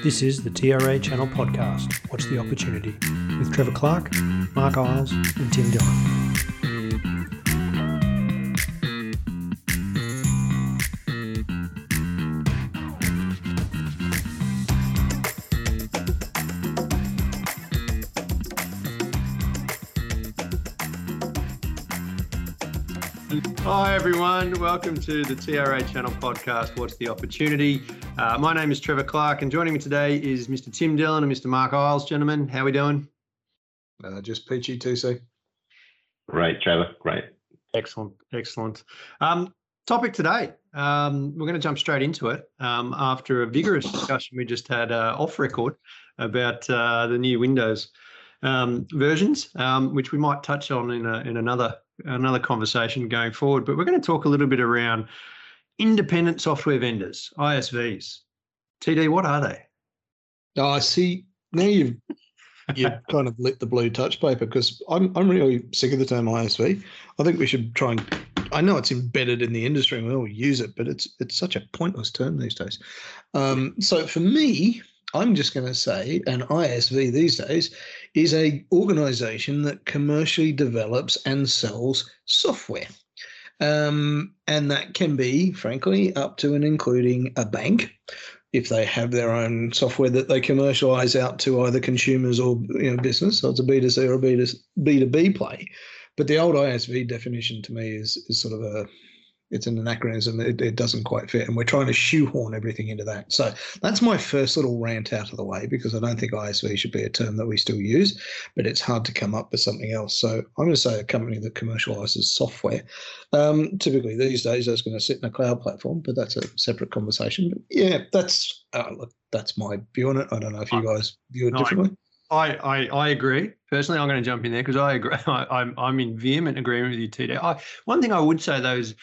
This is the TRA Channel podcast, What's the Opportunity, with Trevor Clark, Mark Iles, and Tim Dillon. Hi, everyone. Welcome to the TRA Channel podcast, What's the Opportunity? Uh, my name is Trevor Clark, and joining me today is Mr. Tim Dillon and Mr. Mark Iles. Gentlemen, how are we doing? Uh, just peachy TC. Great, Trevor. Great. Excellent, excellent. Um, topic today, um, we're going to jump straight into it um, after a vigorous discussion we just had uh, off record about uh, the new Windows um, versions, um, which we might touch on in, a, in another another conversation going forward. But we're going to talk a little bit around independent software vendors, ISVs. TD, what are they? Oh, I see. Now you've you've kind of lit the blue touch paper because I'm I'm really sick of the term ISV. I think we should try and. I know it's embedded in the industry and we all use it, but it's it's such a pointless term these days. Um, so for me, I'm just going to say an ISV these days is a organization that commercially develops and sells software. Um, and that can be, frankly, up to and including a bank if they have their own software that they commercialize out to either consumers or you know business. So it's a B2C or a B2B play. But the old ISV definition to me is is sort of a it's an anachronism. It, it, doesn't quite fit, and we're trying to shoehorn everything into that. So that's my first little rant out of the way because I don't think ISV should be a term that we still use, but it's hard to come up with something else. So I'm going to say a company that commercializes software. Um, typically these days, that's going to sit in a cloud platform, but that's a separate conversation. But yeah, that's uh, look, that's my view on it. I don't know if you guys view it differently. I, I, I agree. Personally, I'm going to jump in there because I agree. I, I'm, I'm in vehement agreement with you, TD. I, one thing I would say though is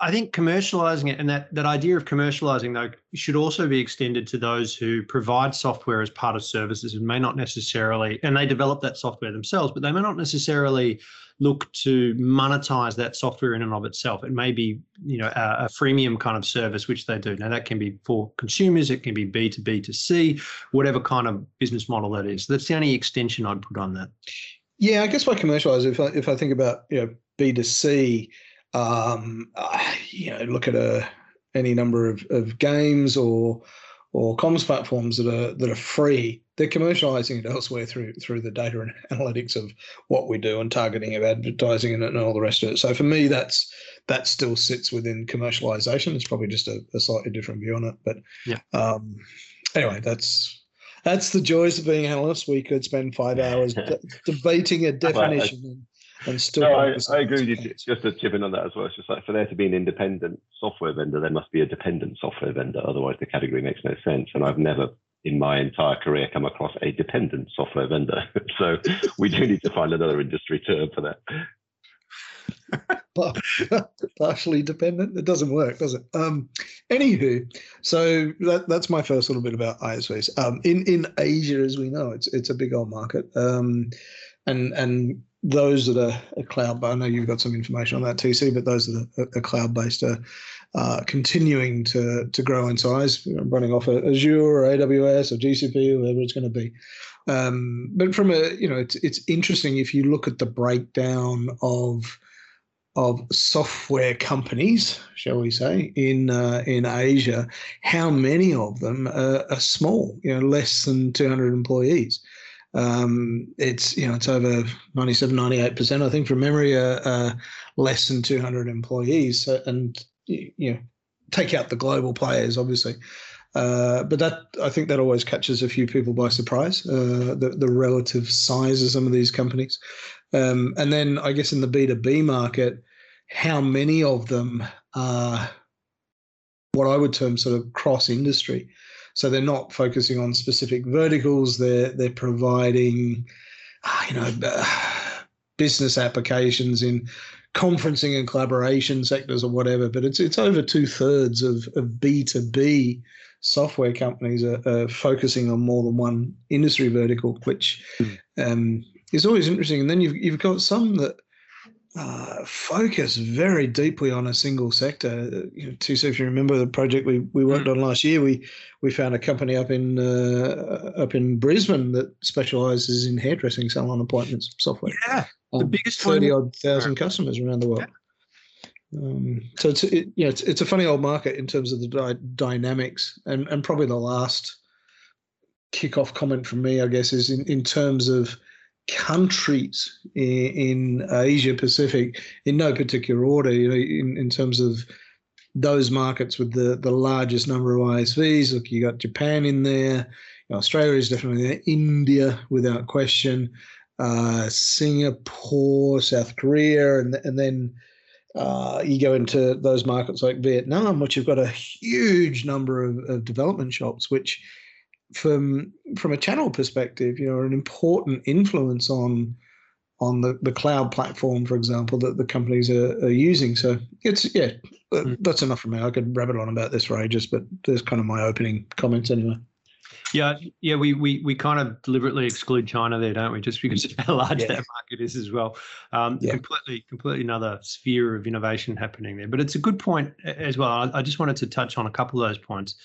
I think commercializing it and that that idea of commercializing though should also be extended to those who provide software as part of services and may not necessarily and they develop that software themselves, but they may not necessarily look to monetize that software in and of itself. It may be, you know, a, a freemium kind of service which they do. Now that can be for consumers, it can be B to B to C, whatever kind of business model that is. That's the only extension I'd put on that. Yeah, I guess by commercialize, if I, if I think about you know B to C, um, uh, you know, look at a any number of, of games or or comms platforms that are that are free. They're commercializing it elsewhere through through the data and analytics of what we do and targeting of advertising and, and all the rest of it. So for me, that's that still sits within commercialization. It's probably just a, a slightly different view on it. But yeah. Um, anyway, that's that's the joys of being analysts. We could spend five hours de- debating a definition and still. No, I, I, agree with you. Just to chip in on that as well, it's just like for there to be an independent software vendor, there must be a dependent software vendor. Otherwise, the category makes no sense. And I've never in my entire career come across a dependent software vendor. so we do need to find another industry term for that. partially dependent. It doesn't work, does it? Um, anywho, so that, that's my first little bit about ISVs. Um, in in Asia, as we know, it's it's a big old market, um, and and those that are, are cloud, I know you've got some information on that TC, but those that are, are cloud based are uh, continuing to to grow in size, running off Azure or AWS or GCP, whatever it's going to be. Um, but from a you know, it's it's interesting if you look at the breakdown of of software companies, shall we say, in uh, in Asia, how many of them are, are, small? You know, less than 200 employees. Um, it's you know it's over 97, 98 percent, I think, from memory, uh, uh, less than 200 employees, and you know, take out the global players, obviously. Uh, but that I think that always catches a few people by surprise. Uh, the the relative size of some of these companies, um, and then I guess in the B two B market, how many of them are what I would term sort of cross industry. So they're not focusing on specific verticals. They're they're providing, ah, you know, business applications in conferencing and collaboration sectors or whatever. But it's it's over two thirds of of B two B software companies are, are, focusing on more than one industry vertical, which mm. um, is always interesting. And then you've you've got some that uh, focus very deeply on a single sector. You know, too, so if you remember the project we, we worked mm. on last year, we we found a company up in uh, up in Brisbane that specialises in hairdressing salon appointments software. Yeah, um, the biggest thirty odd thousand customers around the world. Yeah. Um, so it's it, yeah, it's, it's a funny old market in terms of the dy- dynamics, and and probably the last kickoff comment from me, I guess, is in, in terms of countries in, in Asia Pacific, in no particular order, you know, in, in terms of those markets with the, the largest number of ISVs. Look, you got Japan in there. Australia is definitely there. India, without question. Uh, Singapore, South Korea, and and then uh, you go into those markets like Vietnam, which have got a huge number of, of development shops, which from from a channel perspective, you know, an important influence on on the, the cloud platform, for example, that the companies are, are using. So it's yeah, mm. that's enough for me. I could rabbit on about this for ages, but there's kind of my opening comments anyway. Yeah, yeah, we, we we kind of deliberately exclude China there, don't we? Just because of how large yeah. that market is as well. Um, yeah. Completely, completely another sphere of innovation happening there. But it's a good point as well. I, I just wanted to touch on a couple of those points.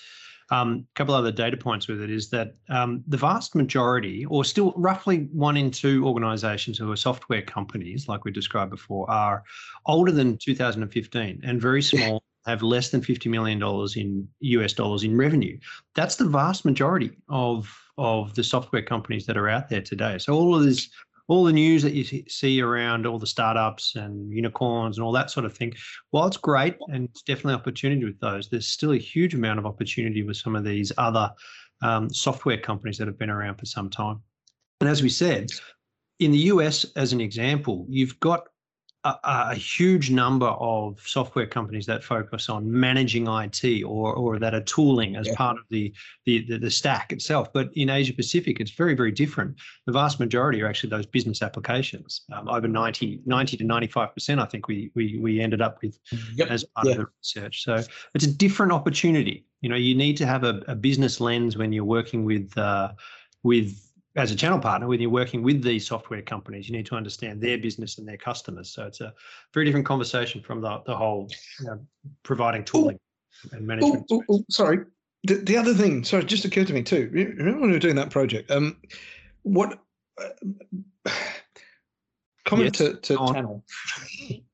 Um, a couple other data points with it is that um, the vast majority, or still roughly one in two organizations who are software companies, like we described before, are older than 2015 and very small, have less than $50 million in US dollars in revenue. That's the vast majority of, of the software companies that are out there today. So all of this all the news that you see around all the startups and unicorns and all that sort of thing, while it's great and it's definitely opportunity with those, there's still a huge amount of opportunity with some of these other um, software companies that have been around for some time. And as we said, in the US, as an example, you've got a, a, huge number of software companies that focus on managing IT or or that are tooling as yeah. part of the, the, the the stack itself. But in Asia Pacific, it's very very different. The vast majority are actually those business applications. Um, over 90, 90 to ninety five percent, I think we we we ended up with yep. as part yeah. of the research. So it's a different opportunity. You know, you need to have a, a business lens when you're working with uh, with as a channel partner, when you're working with these software companies, you need to understand their business and their customers. So it's a very different conversation from the, the whole you know, providing tooling ooh, and management. Ooh, ooh, sorry. The, the other thing, sorry, just occurred to me too. Remember when we were doing that project? Um, what uh, comment yes, to, to channel?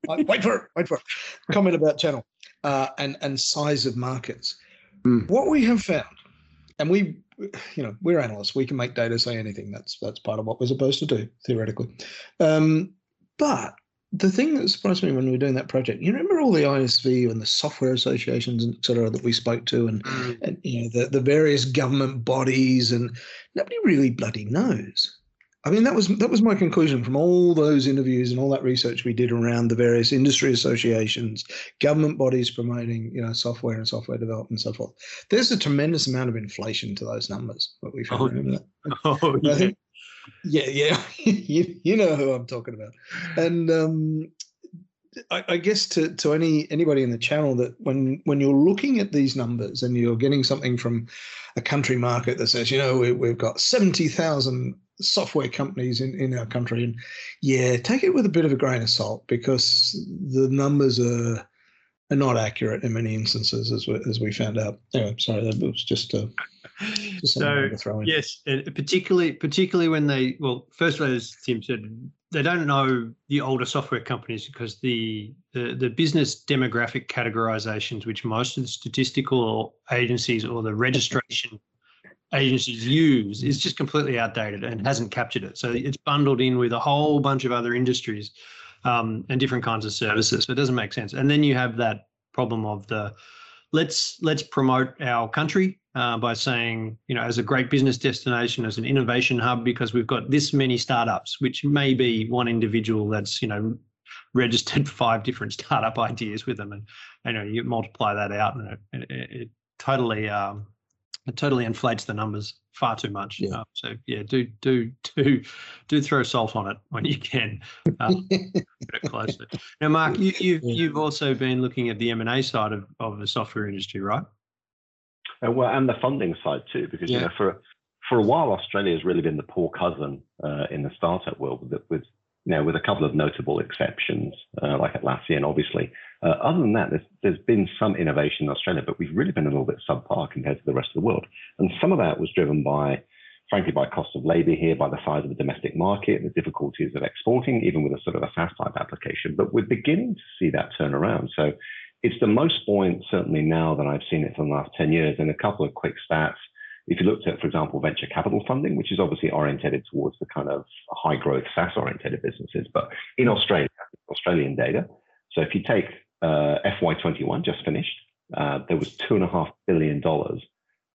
wait for it. Wait for it. Comment about channel uh, and and size of markets. Mm. What we have found, and we you know, we're analysts. We can make data say anything. That's that's part of what we're supposed to do theoretically. Um, but the thing that surprised me when we were doing that project, you remember all the ISV and the software associations and et cetera that we spoke to, and mm. and you know the the various government bodies, and nobody really bloody knows I mean, that was that was my conclusion from all those interviews and all that research we did around the various industry associations, government bodies promoting, you know, software and software development and so forth. There's a tremendous amount of inflation to those numbers. What we found. Oh, remember that? Oh, yeah. Think, yeah, yeah, you, you know who I'm talking about, and um, I, I, guess to to any anybody in the channel that when when you're looking at these numbers and you're getting something from a country market that says, you know, we, we've got seventy thousand software companies in, in our country. And yeah, take it with a bit of a grain of salt because the numbers are are not accurate in many instances, as we, as we found out. Anyway, sorry, that was just, uh, just so yes, and particularly particularly when they well, first of all, as Tim said, they don't know the older software companies because the, the the business demographic categorizations, which most of the statistical agencies or the registration agencies use is just completely outdated and hasn't captured it. So it's bundled in with a whole bunch of other industries um, and different kinds of services. So it doesn't make sense. And then you have that problem of the let's let's promote our country uh, by saying you know as a great business destination as an innovation hub because we've got this many startups which may be one individual that's you know registered five different startup ideas with them and you know you multiply that out and it, it, it totally um, it totally inflates the numbers far too much. Yeah. Uh, so yeah, do do do do throw salt on it when you can. Um, it closely. Now, Mark, you, you've yeah. you've also been looking at the M and A side of, of the software industry, right? Uh, well, and the funding side too, because yeah. you know for for a while Australia has really been the poor cousin uh, in the startup world with, with you know, with a couple of notable exceptions, uh, like Atlassian, obviously. Uh, other than that, there's, there's been some innovation in Australia, but we've really been a little bit subpar compared to the rest of the world. And some of that was driven by, frankly, by cost of labor here, by the size of the domestic market, the difficulties of exporting, even with a sort of a SaaS type application. But we're beginning to see that turn around. So it's the most buoyant, certainly now, that I've seen it for the last 10 years. And a couple of quick stats. If you looked at, for example, venture capital funding, which is obviously orientated towards the kind of high growth SaaS orientated businesses, but in Australia, Australian data. So if you take uh, FY21 just finished, uh, there was two and a half billion dollars,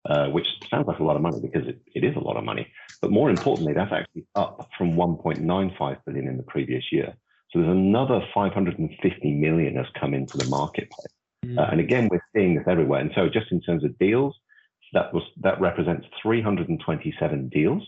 uh, which sounds like a lot of money because it, it is a lot of money. But more importantly, that's actually up from 1.95 billion in the previous year. So there's another 550 million has come into the marketplace. Mm. Uh, and again, we're seeing this everywhere. And so just in terms of deals, that was that represents 327 deals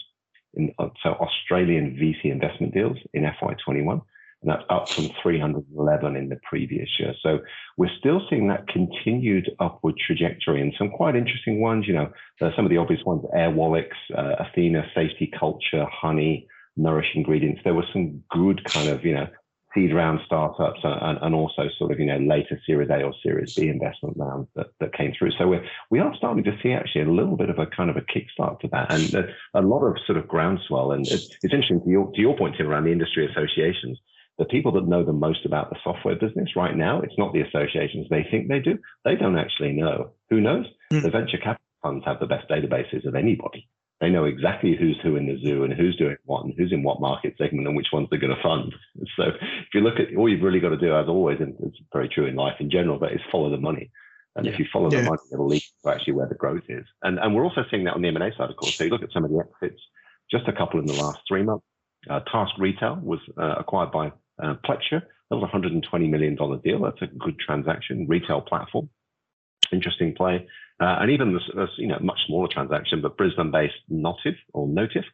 in uh, so Australian VC investment deals in FY21, and that's up from 311 in the previous year. So we're still seeing that continued upward trajectory, and some quite interesting ones. You know, some of the obvious ones: Airwallex, uh, Athena, Safety Culture, Honey, Nourish Ingredients. There were some good kind of you know seed round startups and, and, also sort of you know later Series A or Series B investment rounds that, that came through. So we're we are starting to see actually a little bit of a kind of a kickstart to that, and a, a lot of sort of groundswell. And it's, it's interesting to your to your point Tim around the industry associations. The people that know the most about the software business right now, it's not the associations they think they do. They don't actually know. Who knows? Mm. The venture capital funds have the best databases of anybody. They know exactly who's who in the zoo and who's doing what and who's in what market segment and which ones they're going to fund. So if you look at all you've really got to do, as always, and it's very true in life in general, but is follow the money. And yeah. if you follow yeah. the money, it'll lead to actually where the growth is. And and we're also seeing that on the M&A side, of course. So you look at some of the exits, just a couple in the last three months. Uh, Task Retail was uh, acquired by uh, Plexure. That was a $120 million deal. That's a good transaction, retail platform. Interesting play. Uh, and even this, this, you know, much smaller transaction, but Brisbane-based Notiv or Notiv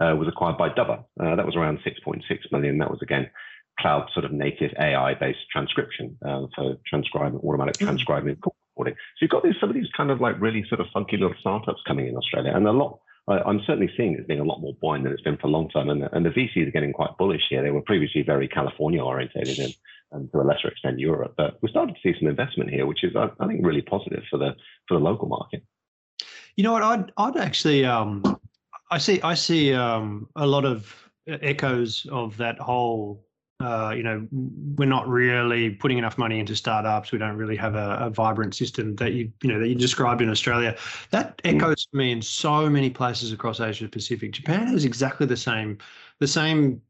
uh, was acquired by Dubber. Uh, that was around 6.6 million. That was again cloud sort of native AI-based transcription uh, for transcribing, automatic mm. transcribing, recording. So you've got these, some of these kind of like really sort of funky little startups coming in Australia, and a lot. I, I'm certainly seeing it being a lot more buoyant than it's been for a long time, and, and the VCs are getting quite bullish here. They were previously very California orientated, and and to a lesser extent Europe. But we're starting to see some investment here, which is I, I think really positive for the for the local market. You know what? I'd I'd actually um, I see I see um, a lot of echoes of that whole. Uh, you know, we're not really putting enough money into startups. We don't really have a, a, vibrant system that you, you know, that you described in Australia. That mm. echoes mm. me in so many places across Asia Pacific. Japan has exactly the same, the same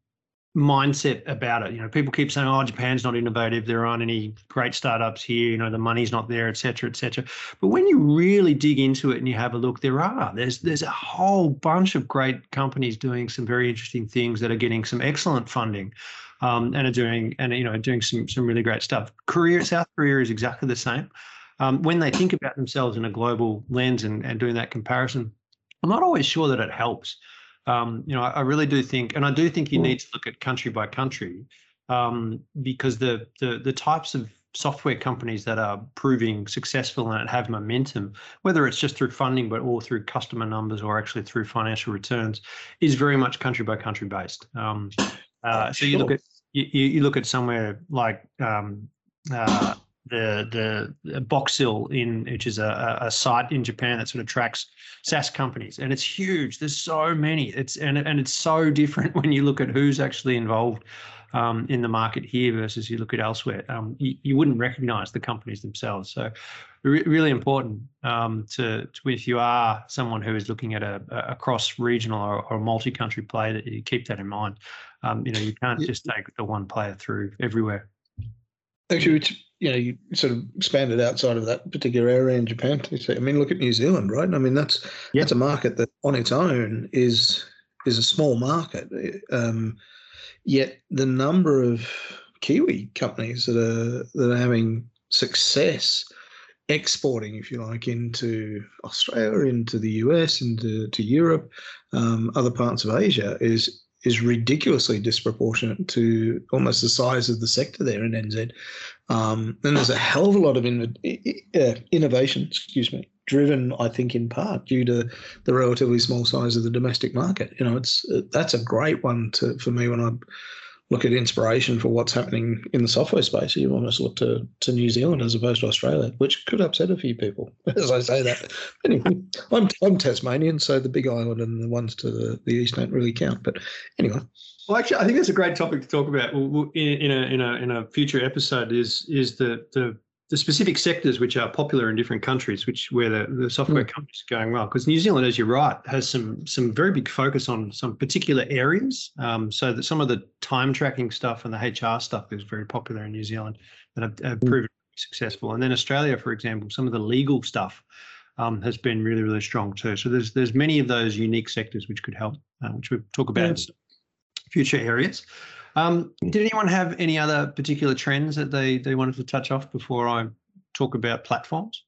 mindset about it. You know, people keep saying, "Oh, Japan's not innovative. There aren't any great startups here. You know, the money's not there, etc., etc." But when you really dig into it and you have a look, there are. There's there's a whole bunch of great companies doing some very interesting things that are getting some excellent funding. Um, and are doing and you know doing some some really great stuff. Korea, South Korea is exactly the same. Um, when they think about themselves in a global lens and, and doing that comparison, I'm not always sure that it helps um, you know, I, I, really do think, and I do think you need to look at country by country um, because the, the the types of software companies that are proving successful and have momentum, whether it's just through funding but all through customer numbers or actually through financial returns, is very much country by country based. Um, uh, so you look at you, you look at somewhere like um, uh, the the Boxil in which is a, a site in Japan that sort of tracks SaaS companies, and it's huge. There's so many. It's and and it's so different when you look at who's actually involved um, in the market here versus you look at elsewhere. Um, you, you, wouldn't recognize the companies themselves. So re- really important um, to, to, if you are someone who is looking at a, a cross regional or, or multi-country play that you keep that in mind. Um, you know you can't just take the one player through everywhere. Actually, you know, you sort of expanded outside of that particular area in Japan. I mean, look at New Zealand, right? I mean, that's yep. that's a market that on its own is is a small market. Um, yet the number of Kiwi companies that are that are having success exporting, if you like, into Australia, into the US, into to Europe, um, other parts of Asia is is ridiculously disproportionate to almost the size of the sector there in NZ. Um, and there's a hell of a lot of in, uh, innovation, excuse me, driven, I think, in part due to the relatively small size of the domestic market. You know, it's uh, that's a great one to for me when I look at inspiration for what's happening in the software space, you almost look to, to New Zealand as opposed to Australia, which could upset a few people as I say that. Anyway, I'm, I'm Tasmanian, so the big island and the ones to the, the east don't really count. But anyway. Well, actually, I think that's a great topic to talk about in, in a in a in a future episode. Is is the the the specific sectors which are popular in different countries, which where the, the software mm. companies are going well. Because New Zealand, as you're right, has some some very big focus on some particular areas. Um, so that some of the time tracking stuff and the HR stuff is very popular in New Zealand and have, have mm. proven successful. And then Australia, for example, some of the legal stuff um, has been really really strong too. So there's there's many of those unique sectors which could help, uh, which we'll talk about yeah. in future areas. Um, did anyone have any other particular trends that they, they wanted to touch off before I talk about platforms?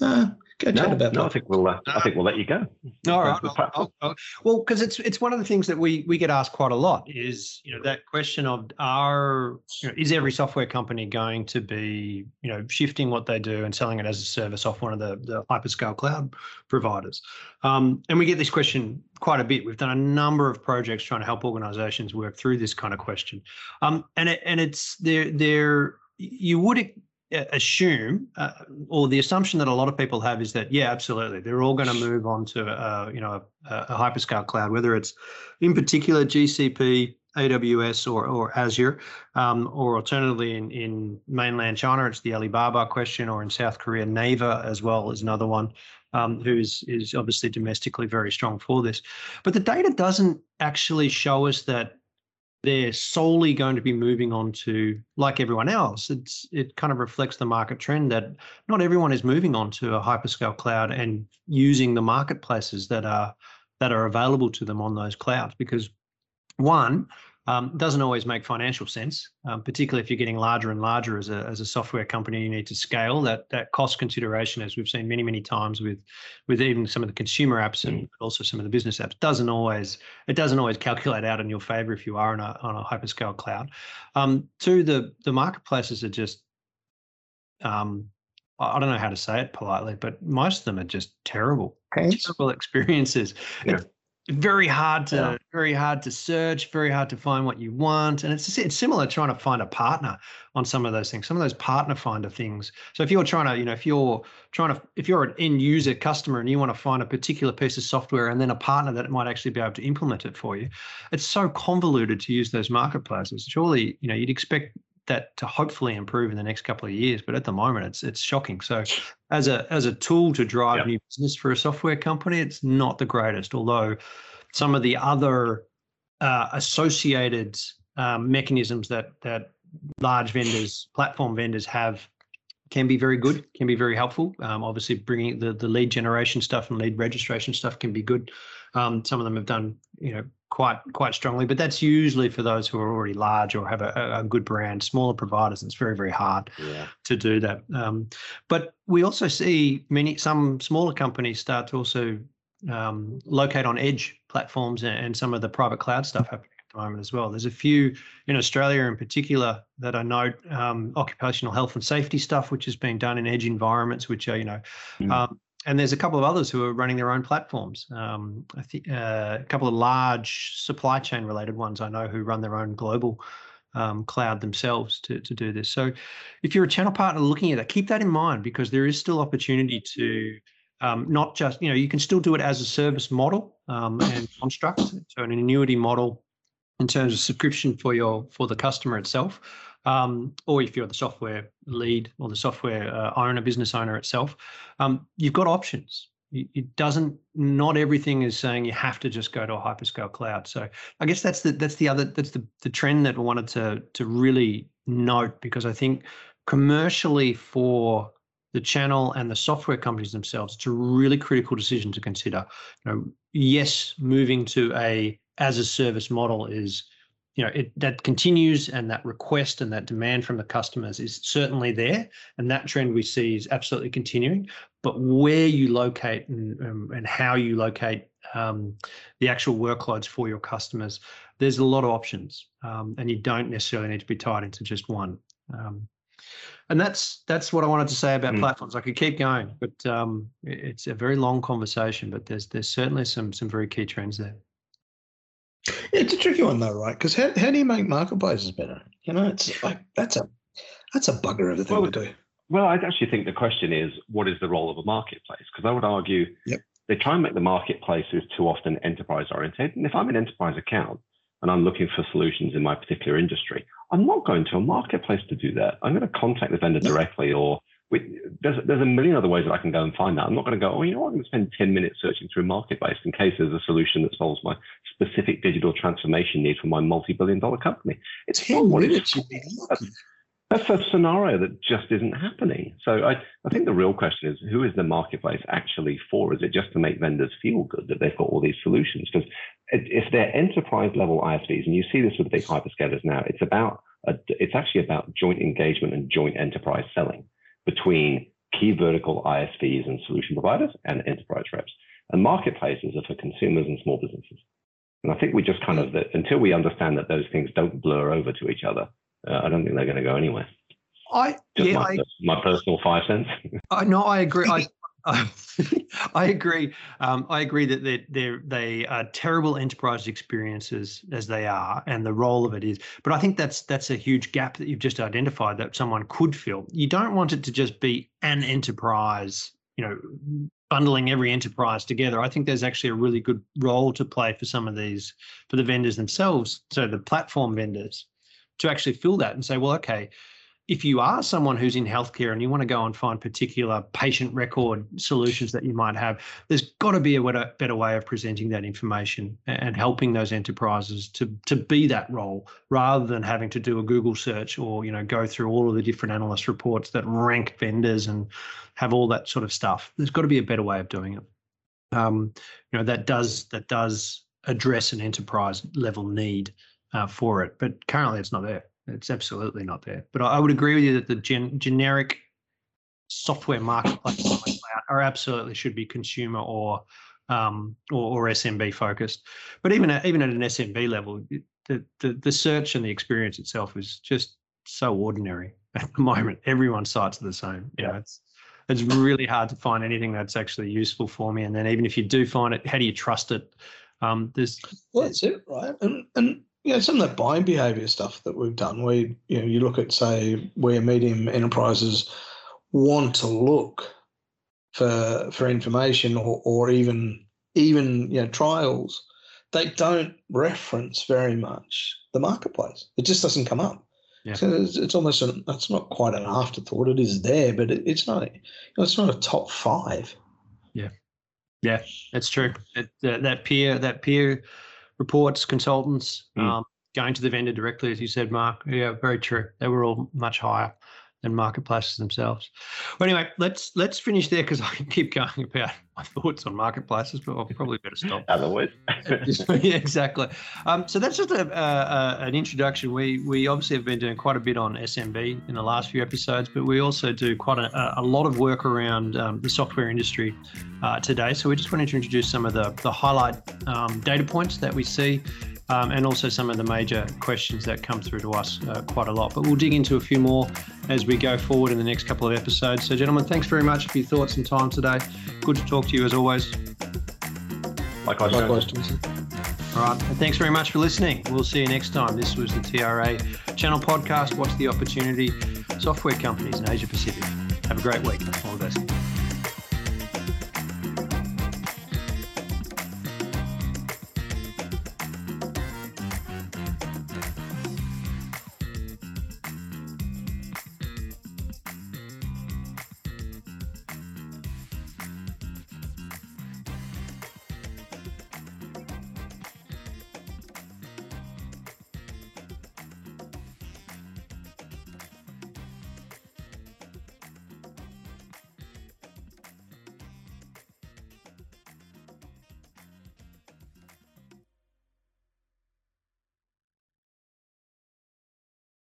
Uh, Go no, about no, I think we'll. Uh, I think we'll let you go. All right. I'll, I'll, I'll, well, because it's it's one of the things that we we get asked quite a lot is you know that question of are you know, is every software company going to be you know shifting what they do and selling it as a service off one of the the hyperscale cloud providers, um, and we get this question quite a bit. We've done a number of projects trying to help organisations work through this kind of question, um, and it, and it's there there you would assume uh, or the assumption that a lot of people have is that yeah absolutely they're all going to move on to uh, you know a, a, hyperscale cloud whether it's in particular gcp aws or, or azure um, or alternatively in, in mainland china it's the alibaba question or in south korea naver as well is another one um, who's is obviously domestically very strong for this. But the data doesn't actually show us that they're solely going to be moving on to like everyone else it's it kind of reflects the market trend that not everyone is moving on to a hyperscale cloud and using the marketplaces that are that are available to them on those clouds because one um, doesn't always make financial sense, um, particularly if you're getting larger and larger as a, as a software company. You need to scale that that cost consideration, as we've seen many many times with with even some of the consumer apps and mm. also some of the business apps. Doesn't always it doesn't always calculate out in your favor if you are on a on a hyperscale cloud. Um, two, the the marketplaces are just um, I don't know how to say it politely, but most of them are just terrible, terrible experiences. Yeah very hard to yeah. very hard to search very hard to find what you want. And it's it's similar trying to find a partner on some of those things some of those partner finder things. So if you're trying to you know if you're trying to if you're an end user customer and you want to find a particular piece of software and then a partner that might actually be able to implement it for you it's so convoluted to use those marketplaces. Surely you know you'd expect that to hopefully improve in the next couple of years. But at the moment, it's it's shocking. So, as a as a tool to drive yep. new business for a software company, it's not the greatest. Although some of the other uh, associated um, mechanisms that that large vendors, platform vendors have can be very good, can be very helpful. Um, obviously, bringing the the lead generation stuff and lead registration stuff can be good. Um, some of them have done, you know, quite quite strongly, but that's usually for those who are already large or have a, a good brand. Smaller providers, it's very very hard yeah. to do that. Um, but we also see many some smaller companies start to also um, locate on edge platforms and, and, some of the private cloud stuff happening at the moment as well. There's a few in Australia in particular that I know um, occupational health and safety stuff, which is being done in edge environments, which are you know mm. um, and there's a couple of others who are running their own platforms. Um, I uh, a couple of large supply chain related ones I know who run their own global um, cloud themselves to, to do this. So if you're a channel partner looking at that, keep that in mind because there is still opportunity to um, not just, you know, you can still do it as a service model um, and construct, so an annuity model in terms of subscription for your for the customer itself um, or if you're the software lead or the software uh, owner, business owner itself, um, you've got options. It doesn't. Not everything is saying you have to just go to a hyperscale cloud. So I guess that's the that's the other that's the the trend that I wanted to to really note because I think commercially for the channel and the software companies themselves, it's a really critical decision to consider. You know, yes, moving to a as a service model is you know it, that continues and that request and that demand from the customers is certainly there and that trend we see is absolutely continuing but where you locate and, um, and how you locate um, the actual workloads for your customers there's a lot of options um, and you don't necessarily need to be tied into just one um, and that's that's what I wanted to say about mm. platforms. I could keep going, but um, it's a very long conversation. But there's there's certainly some some very key trends there. It's a tricky one though, right? Because how, how do you make marketplaces better? You know, it's like that's a that's a bugger of a thing Well, to do. Well, I actually think the question is, what is the role of a marketplace? Because I would argue Yep. they try and make the marketplaces too often enterprise oriented. And if I'm an enterprise account and I'm looking for solutions in my particular industry, I'm not going to a marketplace to do that. I'm going to contact the vendor No. directly, or with, there's there's a million other ways that I can go and find that. I'm not going to go, oh, you know what, I'm going to spend 10 minutes searching through marketplace in case there's a solution that solves my specific digital transformation need for my multi-billion dollar company. It's not what minutes, you'd be lucky. that's a scenario that just isn't happening. So I, I think the real question is who is the marketplace actually for? Is it just to make vendors feel good that they've got all these solutions? Because if they're enterprise level ISVs, and you see this with the big hyperscalers now, it's about a, it's actually about joint engagement and joint enterprise selling between key vertical ISVs and solution providers and enterprise reps. And marketplaces are for consumers and small businesses. And I think we just kind of that until we understand that those things don't blur over to each other, uh, I don't think they're going to go anywhere. I Just yeah, my, I, my personal five cents. I no, I agree. I I, I agree. Um, I agree that they they they are terrible enterprise experiences as they are, and the role of it is. But I think that's that's a huge gap that you've just identified that someone could fill. You don't want it to just be an enterprise. You know, bundling every enterprise together. I think there's actually a really good role to play for some of these for the vendors themselves. So the platform vendors to actually fill that and say, well, okay, if you are someone who's in healthcare and you want to go and find particular patient record solutions that you might have, there's got to be a better, way of presenting that information and helping those enterprises to to be that role rather than having to do a Google search or you know go through all of the different analyst reports that rank vendors and have all that sort of stuff. There's got to be a better way of doing it. Um, you know that does that does address an enterprise level need uh, for it, but currently it's not there. It's absolutely not there. But I, I would agree with you that the gen, generic software marketplaces like are absolutely should be consumer or um, or, or SMB focused. But even at, even at an SMB level, it- the, the the search and the experience itself is just so ordinary at the moment. Everyone's sites are the same. You know, it's it's really hard to find anything that's actually useful for me. And then even if you do find it, how do you trust it? Um, there's Well, that's it, right? And and you know, some of that buying behavior stuff that we've done, where you know, you look at say where medium enterprises want to look for for information or or even even you know trials, they don't reference very much the marketplace. It just doesn't come up. Yeah. So it's, it's almost an, that's not quite an afterthought. It is there, but it, it's not. You know, it's not a top five. Yeah, yeah, that's true. It, that, that peer that peer reports consultants Mm. um, going to the vendor directly, as you said, Mark. Yeah, very true. They were all much higher than marketplaces themselves. Well, anyway, let's let's finish there because I can keep going about my thoughts on marketplaces, but I'll probably better stop. Otherwise, yeah, exactly. Um, so that's just a, an introduction. We we obviously have been doing quite a bit on SMB in the last few episodes, but we also do quite a, a lot of work around um, the software industry uh, today. So we just wanted to introduce some of the the highlight um, data points that we see. Um, and also some of the major questions that come through to us uh, quite a lot. But we'll dig into a few more as we go forward in the next couple of episodes. So, gentlemen, thanks very much for your thoughts and time today. Good to talk to you as always. likewise, Likewise, Thompson. All right. And thanks very much for listening. We'll see you next time. This was the TRA channel podcast. What's the opportunity. Software companies in Asia Pacific. Have a great week. All the best.